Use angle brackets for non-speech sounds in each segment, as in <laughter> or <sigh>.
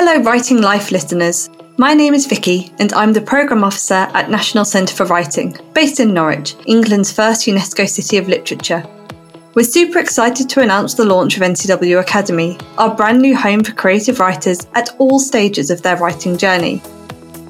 Hello, Writing Life listeners. My name is Vicki, and I'm the Programme Officer at National Centre for Writing, based in Norwich, England's first UNESCO City of Literature. We're super excited to announce the launch of NCW Academy, our brand new home for creative writers at all stages of their writing journey.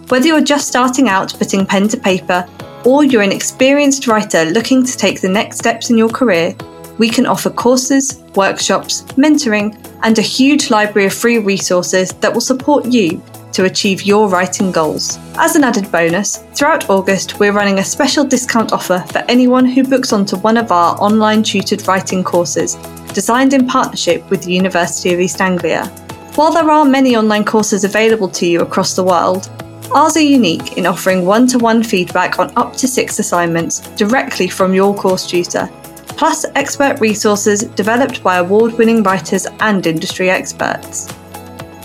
Whether you're just starting out putting pen to paper, or you're an experienced writer looking to take the next steps in your career, we can offer courses, workshops, mentoring, and a huge library of free resources that will support you to achieve your writing goals. As an added bonus, throughout August, we're running a special discount offer for anyone who books onto one of our online tutored writing courses, designed in partnership with the University of East Anglia. While there are many online courses available to you across the world, ours are unique in offering one to one feedback on up to six assignments directly from your course tutor, plus expert resources developed by award winning writers and industry experts.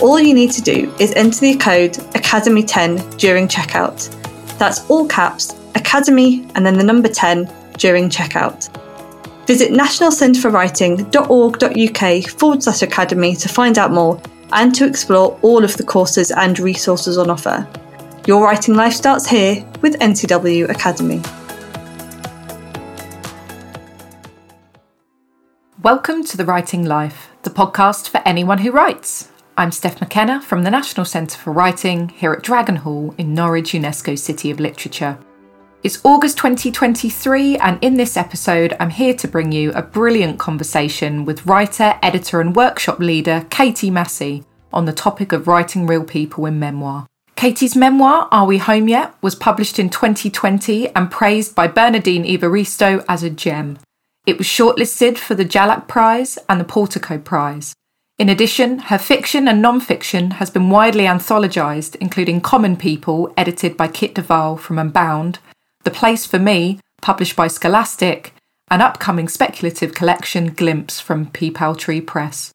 All you need to do is enter the code Academy10 during checkout. That's all caps, Academy, and then the number 10 during checkout. Visit nationalcentreforwriting.org.uk forward slash academy to find out more and to explore all of the courses and resources on offer. Your writing life starts here with NCW Academy. Welcome to The Writing Life, the podcast for anyone who writes. I'm Steph McKenna from the National Centre for Writing here at Dragon Hall in Norwich, UNESCO City of Literature. It's August 2023, and in this episode, I'm here to bring you a brilliant conversation with writer, editor, and workshop leader Katy Massey on the topic of writing real people in memoir. Katy's memoir, Are We Home Yet? was published in 2020 and praised by Bernardine Evaristo as a gem. It was shortlisted for the Jhalak Prize and the Portico Prize. In addition, her fiction and non fiction has been widely anthologised, including Common People, edited by Kit de Waal from Unbound, The Place for Me, published by Scholastic, and upcoming speculative collection Glimpse from P. Tree Press.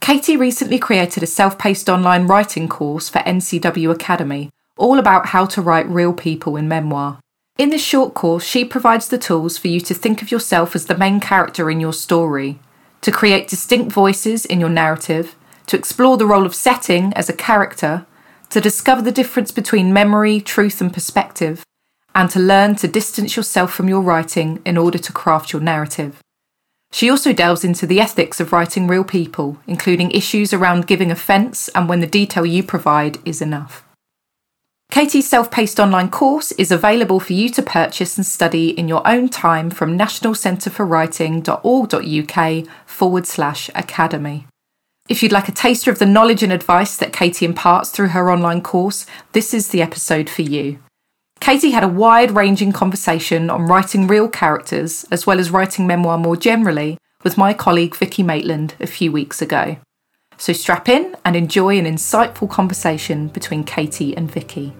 Katy recently created a self paced online writing course for NCW Academy, all about how to write real people in memoir. In this short course, she provides the tools for you to think of yourself as the main character in your story, to create distinct voices in your narrative, to explore the role of setting as a character, to discover the difference between memory, truth, and perspective, and to learn to distance yourself from your writing in order to craft your narrative. She also delves into the ethics of writing real people, including issues around giving offence and when the detail you provide is enough. Katy's self paced online course is available for you to purchase and study in your own time from nationalcentreforwriting.org.uk forward slash academy. If you'd like a taster of the knowledge and advice that Katy imparts through her online course, this is the episode for you. Katy had a wide ranging conversation on writing real characters, as well as writing memoir more generally, with my colleague Vicki Maitland a few weeks ago. So strap in and enjoy an insightful conversation between Katy and Vicki.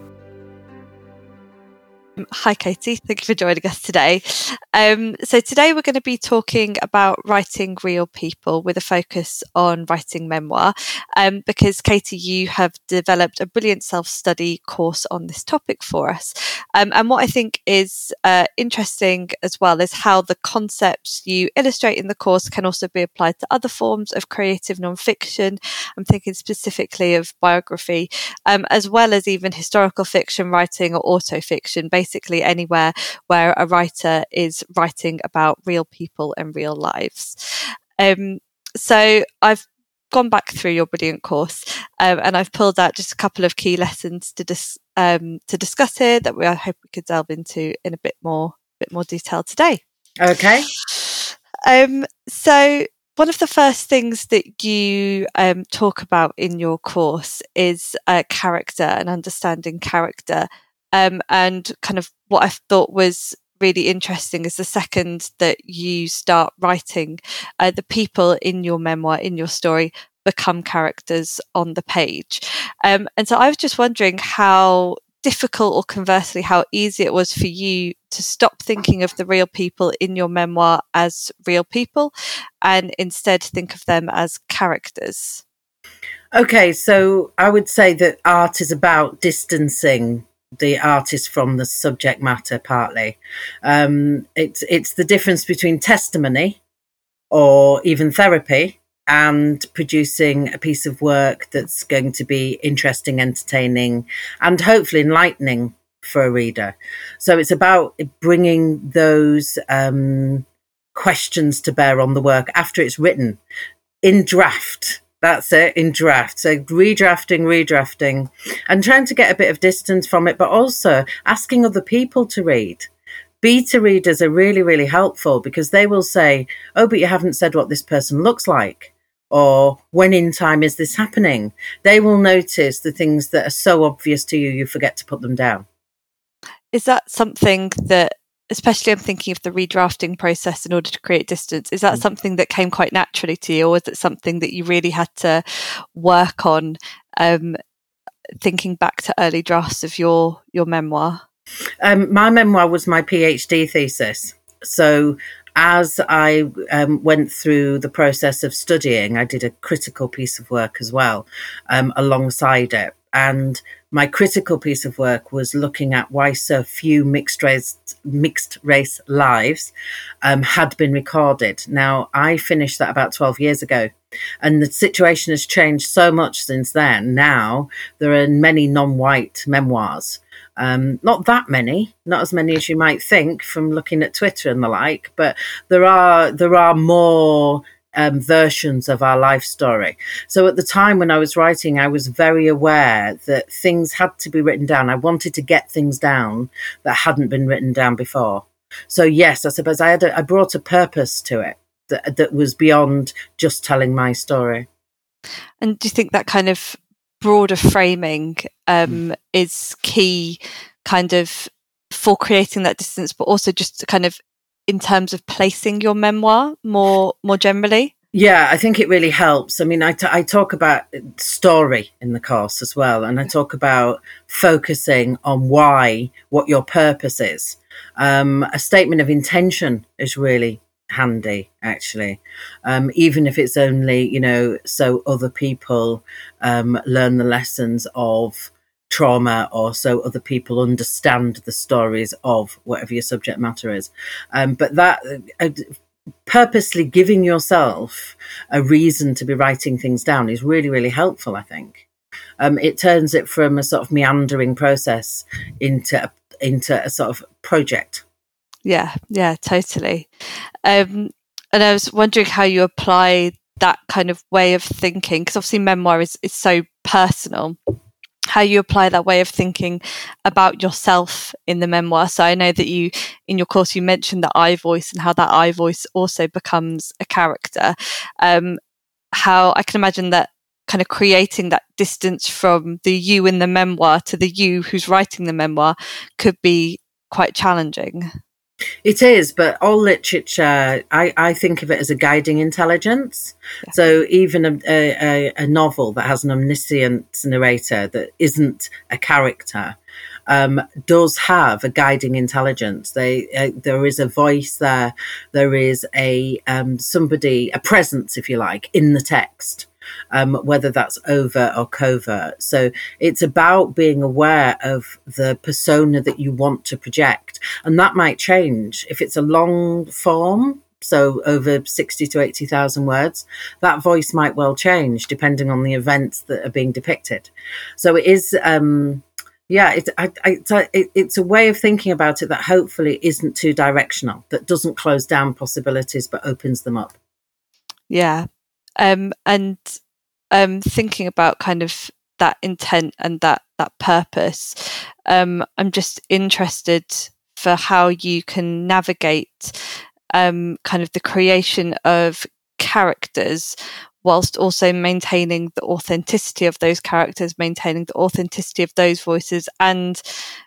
Hi, Katy. Thank you for joining us today. Um, so, today we're going to be talking about writing real people with a focus on writing memoir. Um, because, Katy, you have developed a brilliant self study course on this topic for us. Um, and what I think is uh, interesting as well is how the concepts you illustrate in the course can also be applied to other forms of creative nonfiction. I'm thinking specifically of biography, um, as well as even historical fiction writing or autofiction. Based basically anywhere where a writer is writing about real people and real lives. Um, so I've gone back through your brilliant course um, and I've pulled out just a couple of key lessons to dis- um, to discuss here that we I hope we could delve into in a bit more bit more detail today. Okay. Um, so one of the first things that you um, talk about in your course is uh, character and understanding character um, and kind of what I thought was really interesting is the second that you start writing, uh, the people in your memoir, in your story, become characters on the page. Um, and so I was just wondering how difficult or conversely how easy it was for you to stop thinking of the real people in your memoir as real people and instead think of them as characters. Okay, so I would say that art is about distancing the artist from the subject matter partly. Um, it's it's the difference between testimony or even therapy and producing a piece of work that's going to be interesting, entertaining, and hopefully enlightening for a reader. So it's about bringing those um, questions to bear on the work after it's written in draft. That's it, in draft. So redrafting, redrafting, and trying to get a bit of distance from it, but also asking other people to read. Beta readers are really, really helpful because they will say, Oh, but you haven't said what this person looks like or when in time is this happening? They will notice the things that are so obvious to you, you forget to put them down. Is that something that, especially I'm thinking of the redrafting process in order to create distance, is that mm. something that came quite naturally to you, or is it something that you really had to work on? Um, thinking back to early drafts of your your memoir. Um, my memoir was my PhD thesis. So as I um, went through the process of studying, I did a critical piece of work as well um, alongside it. And my critical piece of work was looking at why so few mixed race mixed race lives um, had been recorded. Now, I finished that about twelve years ago, and the situation has changed so much since then. Now there are many non-white memoirs um, not that many, not as many as you might think from looking at Twitter and the like, but there are there are more um, versions of our life story. So at the time when I was writing, I was very aware that things had to be written down. I wanted to get things down that hadn't been written down before. So yes, I suppose I had a, I brought a purpose to it that that was beyond just telling my story. And do you think that kind of broader framing um, mm. is key kind of for creating that distance but also just kind of in terms of placing your memoir more more generally? Yeah i think it really helps. I mean I, t- I talk about story in the course as well and i talk about focusing on why what your purpose is. Um, a statement of intention is really handy actually. Um, even if it's only you know so other people um, learn the lessons of trauma or so other people understand the stories of whatever your subject matter is um, but that uh, purposely giving yourself a reason to be writing things down is really really helpful i think um, it turns it from a sort of meandering process into into a sort of project yeah, yeah, totally. Um, and I was wondering how you apply that kind of way of thinking, because obviously memoir is, is so personal. How you apply that way of thinking about yourself in the memoir. So I know that you, in your course, you mentioned the I voice and how that I voice also becomes a character. Um, how I can imagine that kind of creating that distance from the you in the memoir to the you who's writing the memoir could be quite challenging. It is, but all literature, I, I think of it as a guiding intelligence. Yeah. So even a, a, a, novel that has an omniscient narrator that isn't a character um, does have a guiding intelligence. They, uh, there is a voice there. There is a um, somebody, a presence, if you like, in the text um, whether that's overt or covert. So it's about being aware of the persona that you want to project. And that might change if it's a long form. So over 60 to 80,000 words, that voice might well change depending on the events that are being depicted. So it is, um, yeah, it's, I, it's a way of thinking about it that hopefully isn't too directional, that doesn't close down possibilities but opens them up. Yeah, um, and um, thinking about kind of that intent and that that purpose, um, I'm just interested for how you can navigate um, kind of the creation of characters whilst also maintaining the authenticity of those characters, maintaining the authenticity of those voices, and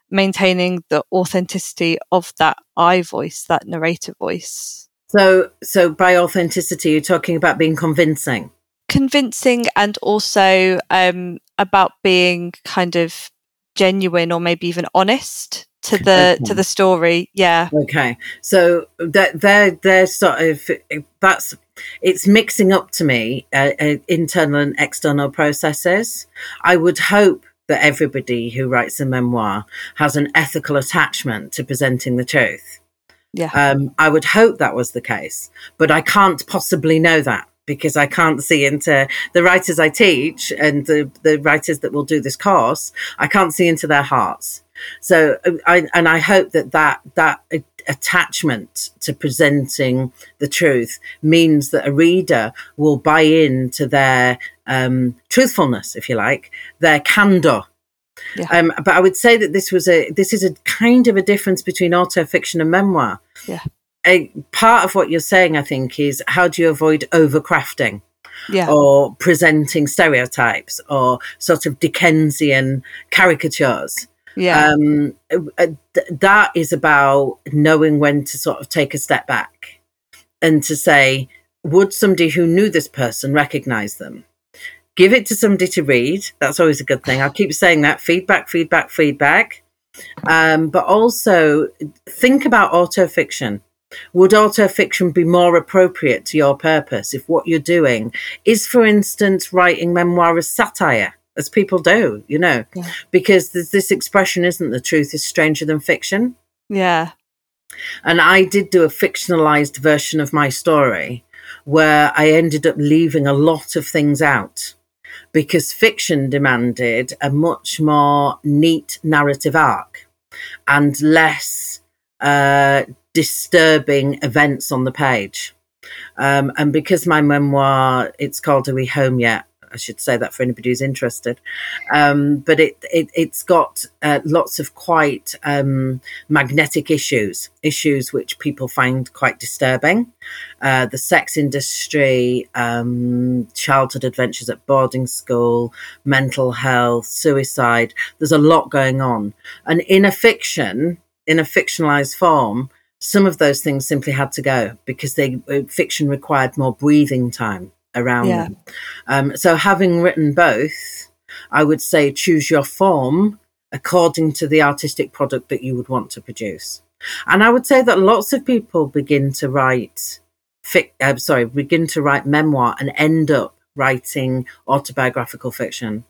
maintaining the authenticity of that I voice, that narrator voice. So, so by authenticity, you're talking about being convincing convincing and also um, about being kind of genuine or maybe even honest to the okay. to the story. Yeah. Okay. So that they're they're sort of that's it's mixing up to me uh, uh, internal and external processes. I would hope that everybody who writes a memoir has an ethical attachment to presenting the truth. Yeah. Um, i would hope that was the case but i can't possibly know that because I can't see into the writers I teach and the, the writers that will do this course. I can't see into their hearts. So I, and I hope that that, that attachment to presenting the truth means that a reader will buy into their um, truthfulness, if you like, their candor. Yeah. Um, but I would say that this was a this is a kind of a difference between autofiction and memoir. Yeah. A, part of what you're saying, I think, is how do you avoid overcrafting? Yeah. Or presenting stereotypes or sort of Dickensian caricatures. Yeah. Um, uh, that is about knowing when to sort of take a step back and to say, would somebody who knew this person recognize them? Give it to somebody to read. That's always a good thing. I keep saying that feedback, feedback, feedback. Um, but also think about autofiction. Would autofiction be more appropriate to your purpose if what you're doing is, for instance, writing memoir as satire? as people do, you know, yeah. because this expression isn't the truth is stranger than fiction. Yeah. And I did do a fictionalized version of my story where I ended up leaving a lot of things out because fiction demanded a much more neat narrative arc and less uh, disturbing events on the page. Um, and because my memoir, it's called Are We Home Yet? I should say that for anybody who's interested. Um, but it, it has got uh, lots of quite um, magnetic issues, issues which people find quite disturbing. Uh, the sex industry, um, childhood adventures at boarding school, mental health, suicide. There's a lot going on, and in a fiction, in a fictionalized form. Some of those things simply had to go because they uh, fiction required more breathing time around yeah. them. Um, so, having written both, I would say choose your form according to the artistic product that you would want to produce. And I would say that lots of people begin to write, fic- uh, sorry, begin to write memoir and end up writing autobiographical fiction.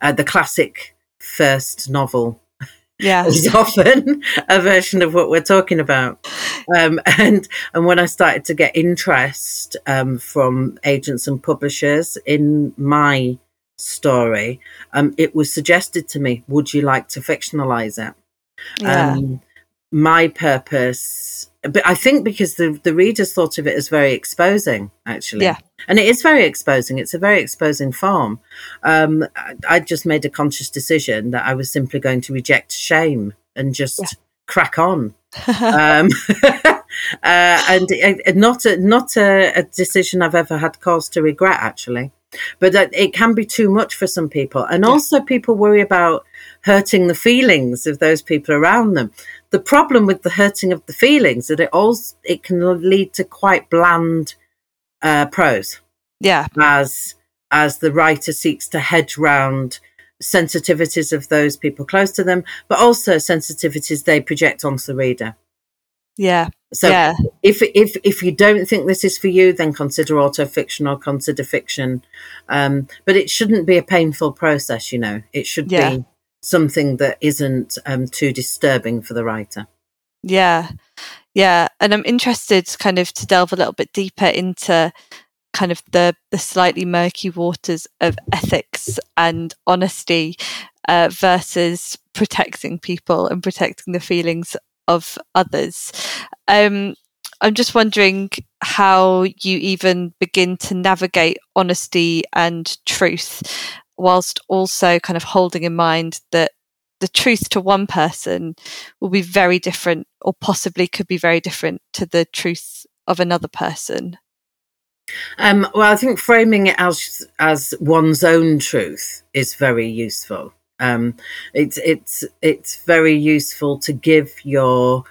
Uh, the classic first novel yeah. is <laughs> often a version of what we're talking about. Um, and and when I started to get interest um, from agents and publishers in my story, um, it was suggested to me, "Would you like to fictionalize it?" Yeah. Um, my purpose but I think because the the readers thought of it as very exposing, actually. Yeah. And it is very exposing. It's a very exposing form. Um, I, I, just made a conscious decision that I was simply going to reject shame and just yeah. crack on. <laughs> um, <laughs> uh, and not a, not a, a, decision I've ever had cause to regret, actually. But that it can be too much for some people, and also people worry about hurting the feelings of those people around them the problem with the hurting of the feelings that it all it can lead to quite bland uh, prose. Yeah, as as the writer seeks to hedge round sensitivities of those people close to them, but also sensitivities they project onto the reader. Yeah. So yeah. if if if you don't think this is for you, then consider autofiction or consider fiction. Um, but it shouldn't be a painful process, you know. It should yeah. be something that isn't um, too disturbing for the writer. Yeah, yeah, and I'm interested, kind of, to delve a little bit deeper into kind of the the slightly murky waters of ethics and honesty uh, versus protecting people and protecting the feelings of others. Um, I'm just wondering how you even begin to navigate honesty and truth whilst also kind of holding in mind that the truth to one person will be very different or possibly could be very different to the truth of another person. Um, well i think framing it as as one's own truth is very useful. Um, it's it's it's very useful to give your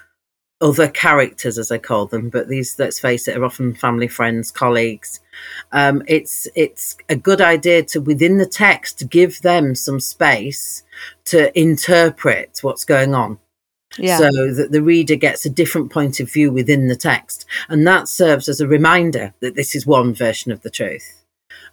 other characters, as I call them, but these, let's face it, are often family, friends, colleagues. Um, it's it's a good idea to within the text to give them some space to interpret what's going on. Yeah. So that the reader gets a different point of view within the text. And that serves as a reminder that this is one version of the truth.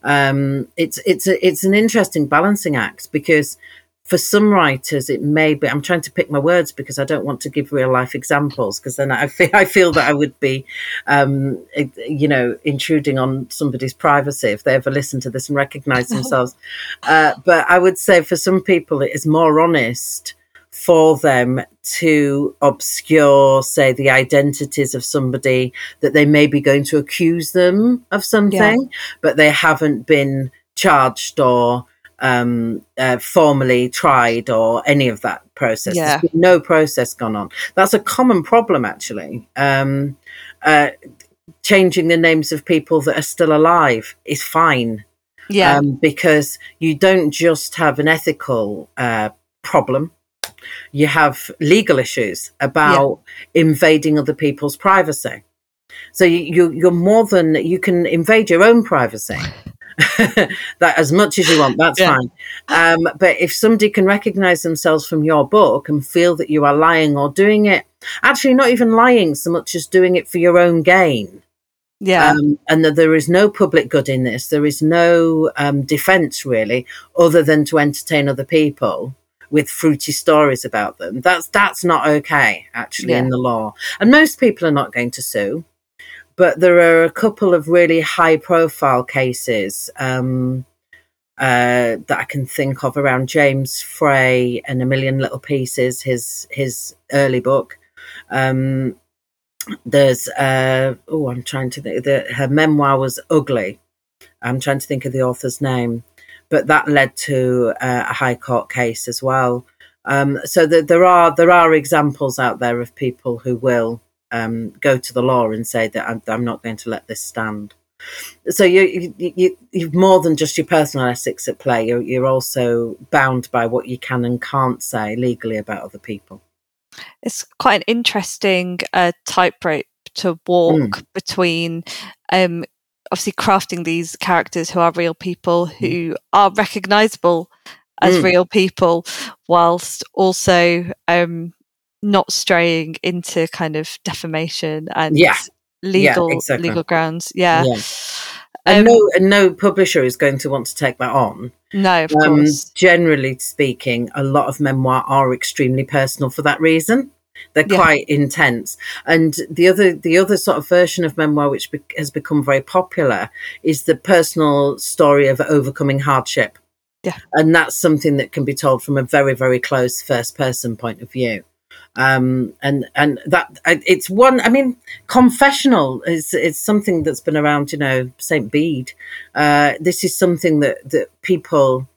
Um, it's it's a, it's an interesting balancing act because for some writers, it may be. I'm trying to pick my words because I don't want to give real life examples because then I <laughs> feel I feel that I would be, um, you know, intruding on somebody's privacy if they ever listen to this and recognise themselves. Uh, but I would say for some people, it is more honest for them to obscure, say, the identities of somebody that they may be going to accuse them of something, yeah. but they haven't been charged or um, uh, formally tried or any of that process. Yeah. No process gone on. That's a common problem, actually. Um, uh, changing the names of people that are still alive is fine. Yeah. Um, because you don't just have an ethical uh, problem, you have legal issues about yeah. invading other people's privacy. So you, you, you're more than you can invade your own privacy. <laughs> that as much as you want, that's yeah. fine. Um, but if somebody can recognize themselves from your book and feel that you are lying or doing it, actually not even lying so much as doing it for your own gain. Yeah. Um, and that there is no public good in this. There is no um, defense really, other than to entertain other people with fruity stories about them. That's that's not okay actually yeah. in the law. And most people are not going to sue but there are a couple of really high profile cases um, uh, that I can think of around James Frey and A Million Little Pieces, his his early book. Um, there's uh, oh, I'm trying to think. The, her memoir was ugly. I'm trying to think of the author's name, but that led to uh, a high court case as well. Um, so the, there are there are examples out there of people who will um, go to the law and say that I'm, I'm, not going to let this stand. So you, you, you, you've more than just your personal ethics at play. You're, you're also bound by what you can and can't say legally about other people. It's quite an interesting uh, tightrope to walk mm. between um, obviously crafting these characters who are real people who mm. are recognizable as mm. real people whilst also um, not straying into kind of defamation and yeah. legal yeah, exactly. legal grounds. Yeah. yeah. And um, no, and no publisher is going to want to take that on. No, of um, course. Generally speaking, a lot of memoir are extremely personal for that reason. They're yeah. quite intense. And the other, the other sort of version of memoir which be- has become very popular is the personal story of overcoming hardship. Yeah. And that's something that can be told from a very, very close first person point of view um, and and that it's one. I mean, confessional is is something that's been around. You know, Saint Bede. Uh, this is something that that people,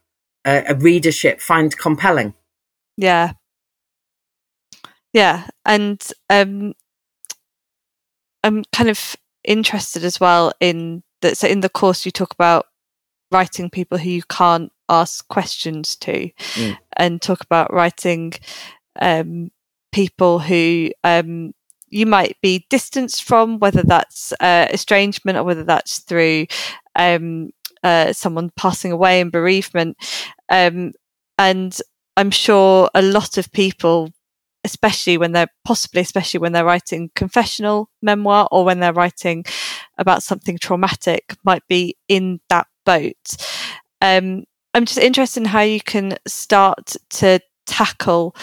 uh, a readership, find compelling. Yeah, yeah, and um, I'm kind of interested as well in that. So in the course, you talk about writing people who you can't ask questions to, mm. and talk about writing um, people who um, you might be distanced from, whether that's uh, estrangement or whether that's through um, uh, someone passing away in bereavement. Um, and I'm sure a lot of people, especially when they're possibly, especially when they're writing confessional memoir or when they're writing about something traumatic, might be in that boat. Um, I'm just interested in how you can start to tackle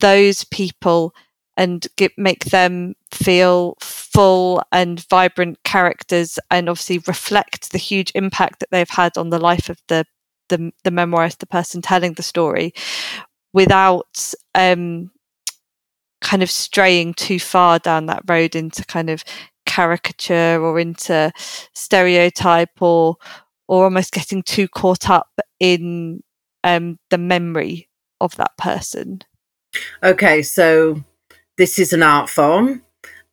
those people and get, make them feel full and vibrant characters and obviously reflect the huge impact that they've had on the life of the the, the memoirist, the person telling the story, without um, kind of straying too far down that road into kind of caricature or into stereotype or or almost getting too caught up in um, the memory of that person. Okay, so this is an art form,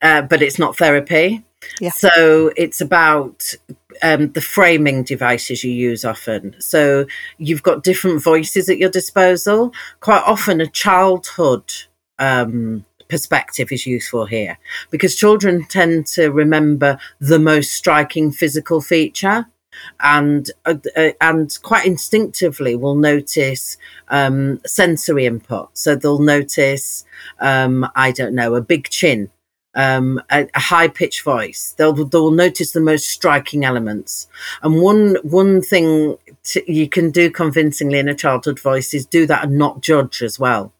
uh, but it's not therapy. Yeah. So it's about um, the framing devices you use often. So you've got different voices at your disposal. Quite often, a childhood um, perspective is useful here because children tend to remember the most striking physical feature and uh, uh, and quite instinctively will notice um, sensory input. So they'll notice, um, I don't know, a big chin. um, a, a high pitched voice. They'll they'll notice the most striking elements. And one one thing you can do convincingly in a childhood voice is do that and not judge as well.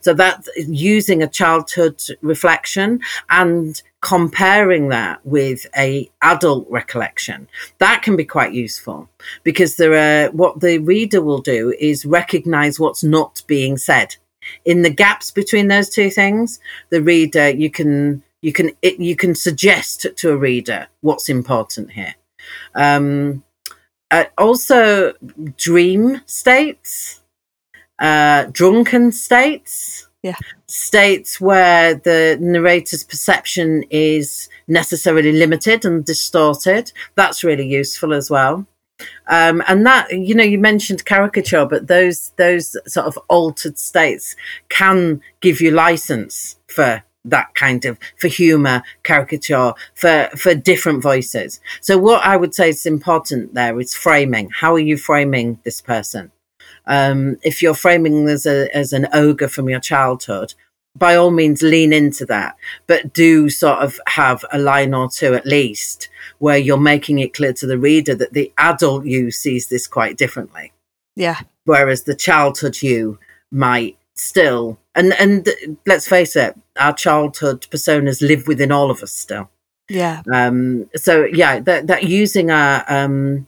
So that using a childhood reflection and comparing that with a adult recollection. That can be quite useful because there are what the reader will do is recognize what's not being said. In the gaps between those two things the reader you can you can it, you can suggest to a reader what's important here. Um, uh, also dream states uh, drunken states yeah. States where the narrator's perception is necessarily limited and distorted. That's really useful as well. Um, and that you know you mentioned caricature but those those sort of altered states can give you license for that kind of for humor caricature for for different voices. So what i would say is important there is framing. How are you framing this person um, if you're framing as a as an ogre from your childhood by all means lean into that but do sort of have a line or two at least where you're making it clear to the reader that the adult you sees this quite differently. Yeah. Whereas the childhood you might still and and let's face it our childhood personas live within all of us still. Yeah. Um so yeah that that using a um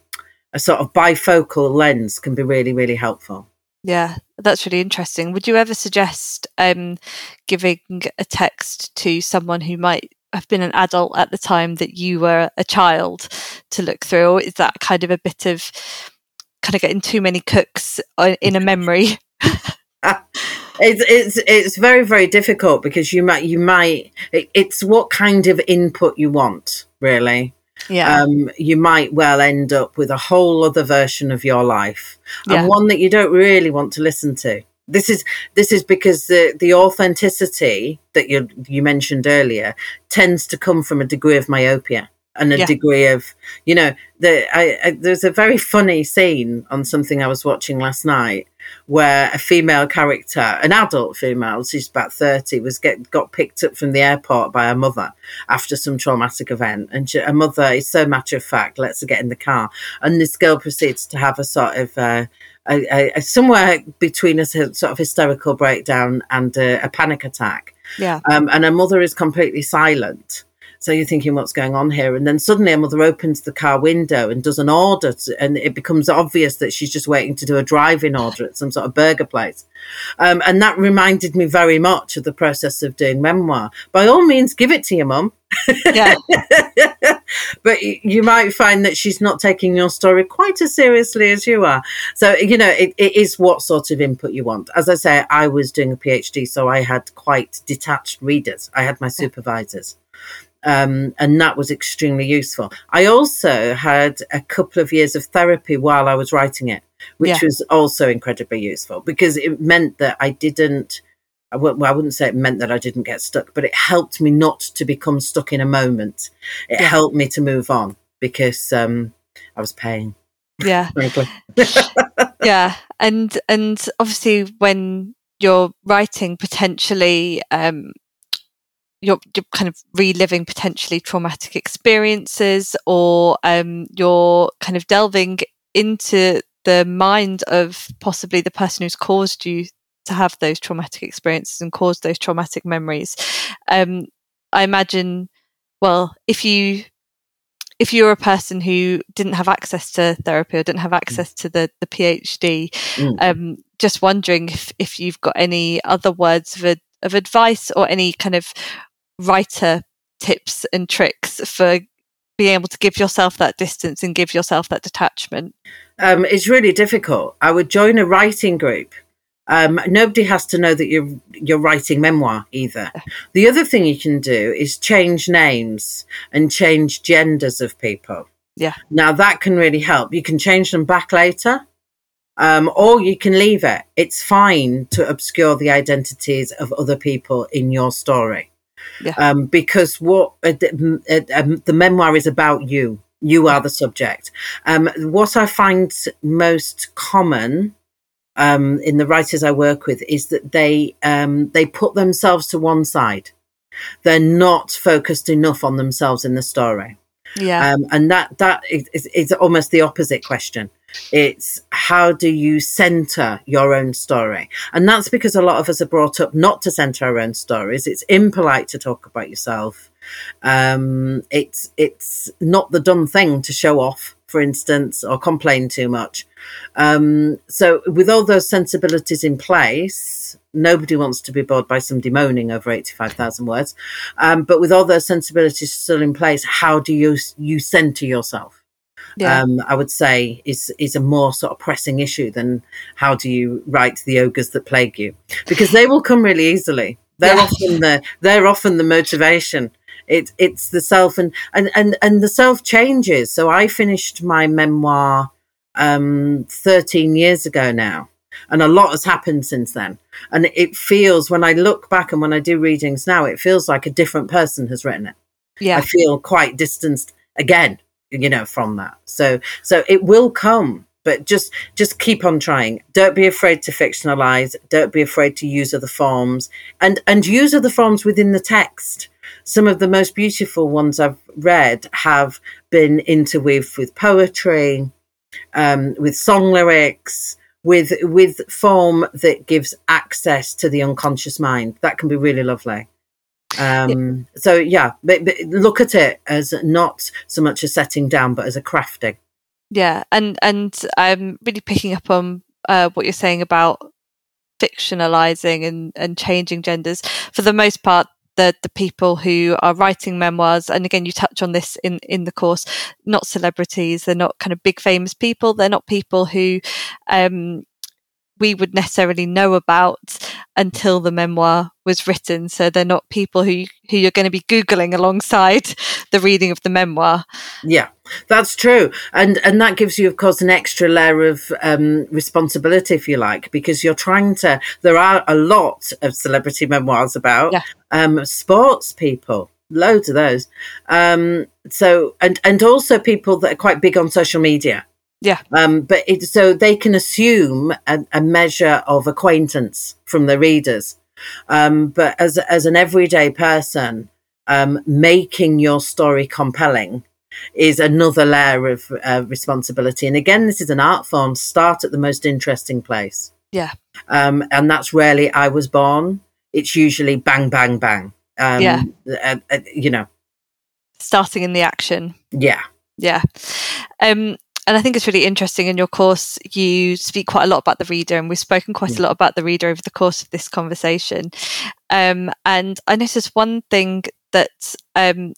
a sort of bifocal lens can be really really helpful. Yeah that's really interesting. Would you ever suggest um giving a text to someone who might have been an adult at the time that you were a child to look through? Or is that kind of a bit of kind of getting too many cooks uh, in a memory? <laughs> <laughs> It's it's it's very very difficult because you might you might it, it's what kind of input you want really yeah um, you might well end up with a whole other version of your life Yeah. and one that you don't really want to listen to this is this is because the the authenticity that you you mentioned earlier tends to come from a degree of myopia and a Yeah. degree of you know the I, I, there's a very funny scene on something I was watching last night where a female character, an adult female, she's about thirty, was get got picked up from the airport by her mother after some traumatic event, and she, her mother is so matter of fact, lets her get in the car, and this girl proceeds to have a sort of. Uh, a, a, a somewhere between a sort of hysterical breakdown and a, a panic attack, yeah um, and her mother is completely silent. So you're thinking, what's going on here? And then suddenly a mother opens the car window and does an order, to, and it becomes obvious that she's just waiting to do a drive-in order at some sort of burger place. Um, and that reminded me very much of the process of doing memoir. By all means, give it to your mum. yeah <laughs> but you might find that she's not taking your story quite as seriously as you are. So, you know, it, it is what sort of input you want. As I say, I was doing a PhD, so I had quite detached readers. I had my supervisors. Um, and that was extremely useful. I also had a couple of years of therapy while I was writing it, which Yeah. was also incredibly useful because it meant that I didn't I w- well, I wouldn't say it meant that I didn't get stuck, but it helped me not to become stuck in a moment. It Yeah. helped me to move on because um, I was paying, yeah <laughs> yeah and and obviously when you're writing potentially um you're, you're kind of reliving potentially traumatic experiences or um you're kind of delving into the mind of possibly the person who's caused you to have those traumatic experiences and caused those traumatic memories um i imagine well if you if you're a person who didn't have access to therapy or didn't have access to the, the PhD, Mm. um, just wondering if, if you've got any other words of, ad- of advice or any kind of writer tips and tricks for being able to give yourself that distance and give yourself that detachment. Um, it's really difficult. I would join a writing group. Um, nobody has to know that you're you're writing memoir either. The other thing you can do is change names and change genders of people. Yeah. Now that can really help. You can change them back later, um, or you can leave it. It's fine to obscure the identities of other people in your story, Yeah. um, because what uh, the, uh, um, the memoir is about you. You are the subject. Um, what I find most common um, in the writers I work with is that they um, they put themselves to one side. they're not focused enough on themselves in the story. Yeah. Um, and that that is, is almost the opposite question. It's how do you center your own story? And that's because a lot of us are brought up not to center our own stories. It's impolite to talk about yourself. Um, it's it's not the done thing to show off, for instance, or complain too much. Um, so with all those sensibilities in place, nobody wants to be bored by somebody moaning over 85,000 words. Um, but with all those sensibilities still in place, how do you, you center yourself? Yeah. Um, I would say is, is a more sort of pressing issue than how do you write the ogres that plague you? Because they will come really easily. They're Yeah. often the, they're often the motivation. It, it's the self and, and, and, and the self changes. So I finished my memoir, um, 13 years ago now. And a lot has happened since then. And it feels, when I look back and when I do readings now, it feels like a different person has written it. yeah. I feel quite distanced again, you know, from that. So, so it will come, but just, just keep on trying. Don't be afraid to fictionalize. Don't be afraid to use other forms and, and use other forms within the text. Some of the most beautiful ones I've read have been interweaved with poetry, um, with song lyrics, with with form that gives access to the unconscious mind. That can be really lovely. Um, So yeah, but, but look at it as not so much a setting down, but as a crafting. Yeah, and and I'm really picking up on uh, what you're saying about fictionalizing and and changing genders. For the most part, the the people who are writing memoirs, and again, you touch on this in in the course, not celebrities. They're not kind of big famous people. They're not people who um, we would necessarily know about until the memoir was written. So they're not people who who you're going to be googling alongside <laughs> the reading of the memoir. Yeah, that's true, and and that gives you, of course, an extra layer of um, responsibility, if you like, because you're trying to. There are a lot of celebrity memoirs about Yeah. um, sports people, loads of those. Um, so and and also people that are quite big on social media. Yeah. Um, but it, so they can assume a, a measure of acquaintance from the readers. Um, but as as an everyday person, um, making your story compelling is another layer of uh, responsibility. And again, this is an art form. Start at the most interesting place. Yeah. Um, and that's rarely I was born. It's usually bang, bang, bang. Um, Yeah. uh, uh, you know, Starting in the action. yeah. Yeah. Um, and I think it's really interesting in your course, you speak quite a lot about the reader, and we've spoken quite Yeah. a lot about the reader over the course of this conversation. Um, and I noticed one thing that um,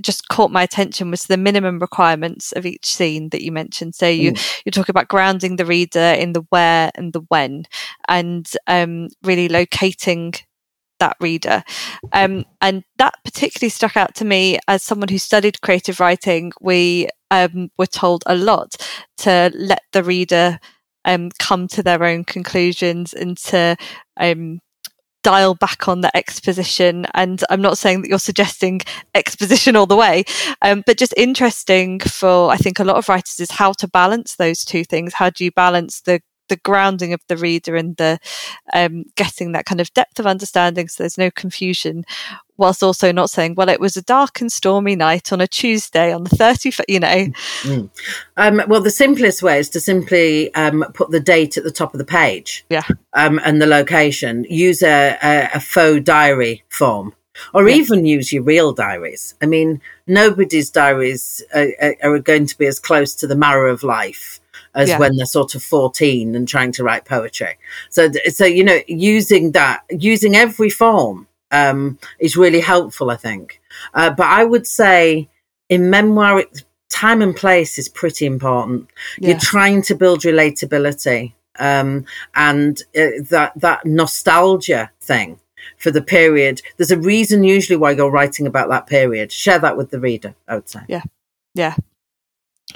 just caught my attention was the minimum requirements of each scene that you mentioned. So you you talk about grounding the reader in the where and the when, and um, really locating that reader. Um, and that particularly struck out to me as someone who studied creative writing. We um, were told a lot to let the reader um, come to their own conclusions and to um, dial back on the exposition. And I'm not saying that you're suggesting exposition all the way, um, but just interesting for I think a lot of writers is how to balance those two things. How do you balance the the grounding of the reader and the um, getting that kind of depth of understanding so there's no confusion whilst also not saying well it was a dark and stormy night on a tuesday on the 30th you know Um, well, the simplest way is to simply um, put the date at the top of the page. Yeah. Um, and the location. Use a, a, a faux diary form. Or Yeah. even use your real diaries. I mean, nobody's diaries are, are- are going to be as close to the marrow of life as Yeah. when they're sort of 14 and trying to write poetry. So, so, you know, using that, using every form, um, is really helpful, I think. Uh, but I would say in memoir, it, time and place is pretty important. Yeah. You're trying to build relatability, um, and uh, that, that nostalgia thing for the period. There's a reason usually why you're writing about that period. Share that with the reader, I would say. Yeah. Yeah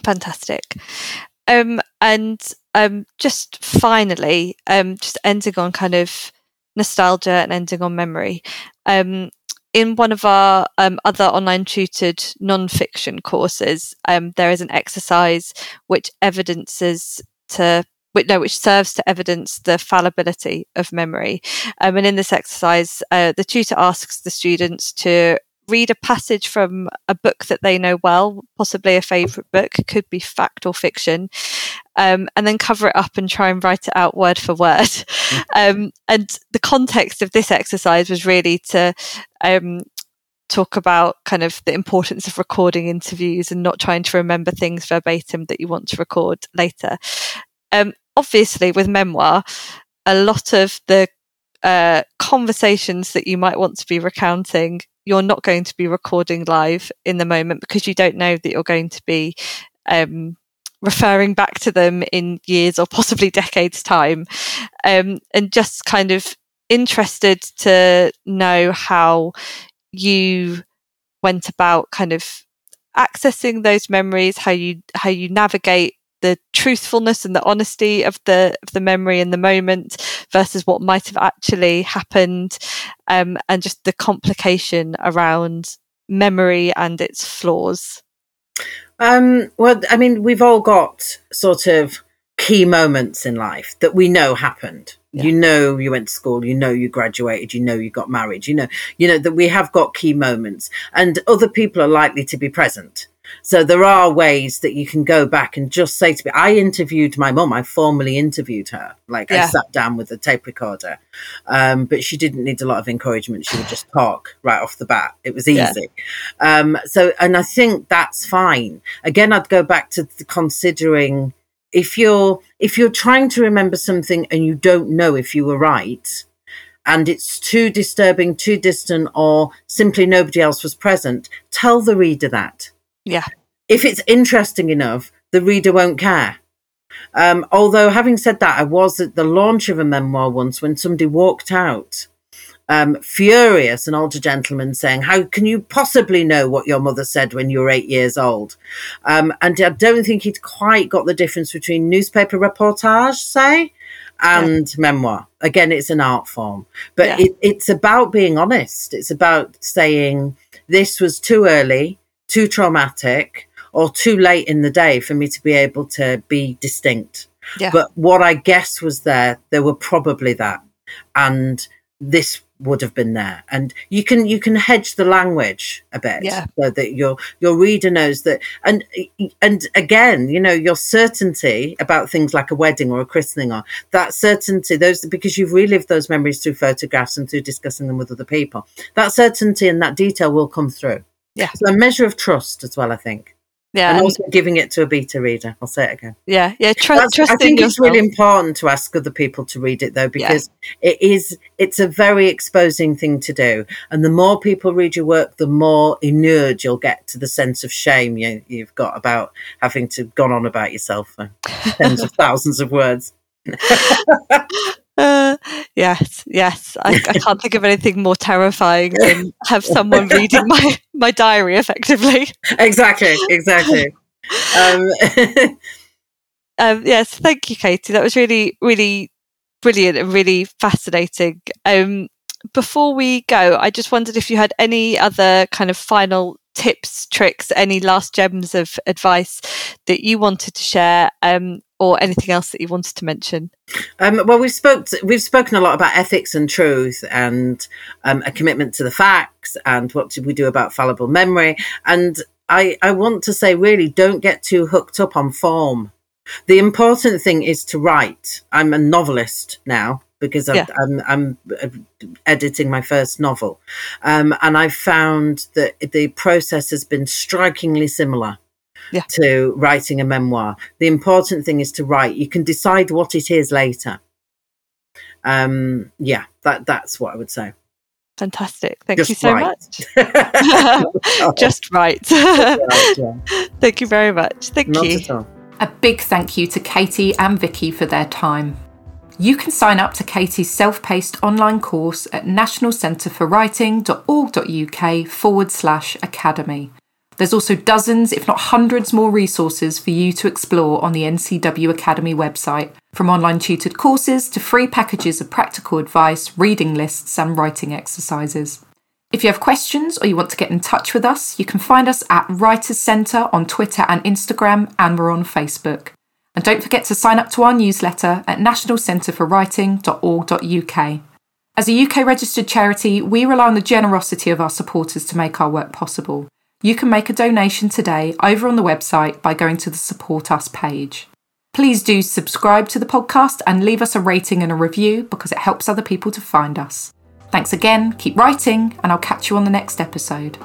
fantastic um and um just finally um just ending on kind of nostalgia and ending on memory um in one of our um, other online tutored non-fiction courses um, there is an exercise which evidences to which no, which serves to evidence the fallibility of memory. Um, and in this exercise, uh, the tutor asks the students to read a passage from a book that they know well, possibly a favourite book, could be fact or fiction, um, and then cover it up and try and write it out word for word. Mm. <laughs> Um, and the context of this exercise was really to um, talk about kind of the importance of recording interviews and not trying to remember things verbatim that you want to record later. Um, obviously, with memoir, a lot of the uh, conversations that you might want to be recounting, you're not going to be recording live in the moment because you don't know that you're going to be um, referring back to them in years or possibly <laughs> decades' time. Um, and just kind of interested to know how you went about kind of accessing those memories, how you how you navigate the truthfulness and the honesty of the of the memory in the moment versus what might have actually happened, um, and just the complication around memory and its flaws. Um, well, I mean, we've all got sort of key moments in life that we know happened. Yeah. You know, you went to school, you know, you graduated, you know, you got married, you know, you know, that we have got key moments and other people are likely to be present. So there are ways that you can go back and just say to me, I interviewed my mum. I formally interviewed her. Like yeah. I sat down with a tape recorder. Um, but she didn't need a lot of encouragement. She would just talk right off the bat. It was easy. Yeah. Um, so, and I think that's fine. Again, I'd go back to considering if you're, if you're trying to remember something and you don't know if you were right, and it's too disturbing, too distant, or simply nobody else was present, tell the reader that yeah. If it's interesting enough, the reader won't care. Um, although, having said that, I was at the launch of a memoir once when somebody walked out, um, furious, an older gentleman saying, How can you possibly know what your mother said when you were eight years old? Um, and I don't think he'd quite got the difference between newspaper reportage, say, and yeah. memoir. Again, it's an art form, but yeah. it, it's about being honest. It's about saying, This was too early too traumatic or too late in the day for me to be able to be distinct. Yeah. But what I guess was there, there were probably that. And this would have been there. And you can you can hedge the language a bit yeah. so that your your reader knows that and and again, you know, your certainty about things like a wedding or a christening or that certainty, those because you've relived those memories through photographs and through discussing them with other people, that certainty and that detail will come through. Yeah. So a measure of trust as well, I think. Yeah. And also giving it to a beta reader. I'll say it again. Yeah. Yeah. Trust. I think it's really important to ask other people to read it though, because yeah. it is, it's a very exposing thing to do. And the more people read your work, the more inured you'll get to the sense of shame you, you've got about having to gone on about yourself for tens of <laughs> thousands of words. <laughs> Uh, <laughs> yes, yes. I, I, can't think of anything more terrifying than have someone reading my, my diary effectively. Exactly, exactly. Um, <laughs> um, yes, thank you, Katy. That was really, really brilliant and really fascinating. Um, before we go, I just wondered if you had any other kind of final tips, tricks, any last gems of advice that you wanted to share, um, or anything else that you wanted to mention? Um, well, we've spoke we've spoken a lot about ethics and truth, and um, a commitment to the facts, and what do we do about fallible memory. And I, I want to say, really, don't get too hooked up on form. The important thing is to write. I'm a novelist now because I'm, yeah. I'm, I'm, uh, editing my first novel. Um, and I found that the process has been strikingly similar yeah. to writing a memoir. The important thing is to write. You can decide what it is later. Um, yeah, that, that's what I would say. Fantastic. Thank Just you so right. much. <laughs> <laughs> Just right. <laughs> Thank you very much. Thank Not you. A big thank you to Katy and Vicki for their time. You can sign up to Katy's self paced online course at nationalcentreforwriting.org.uk forward slash academy. There's also dozens, if not hundreds, more resources for you to explore on the NCW Academy website, from online tutored courses to free packages of practical advice, reading lists, and writing exercises. If you have questions or you want to get in touch with us, you can find us at Writers Centre on Twitter and Instagram, and we're on Facebook. And don't forget to sign up to our newsletter at nationalcentreforwriting.org.uk. As a UK registered charity, we rely on the generosity of our supporters to make our work possible. You can make a donation today over on the website by going to the Support Us page. Please do subscribe to the podcast and leave us a rating and a review because it helps other people to find us. Thanks again, keep writing, and I'll catch you on the next episode.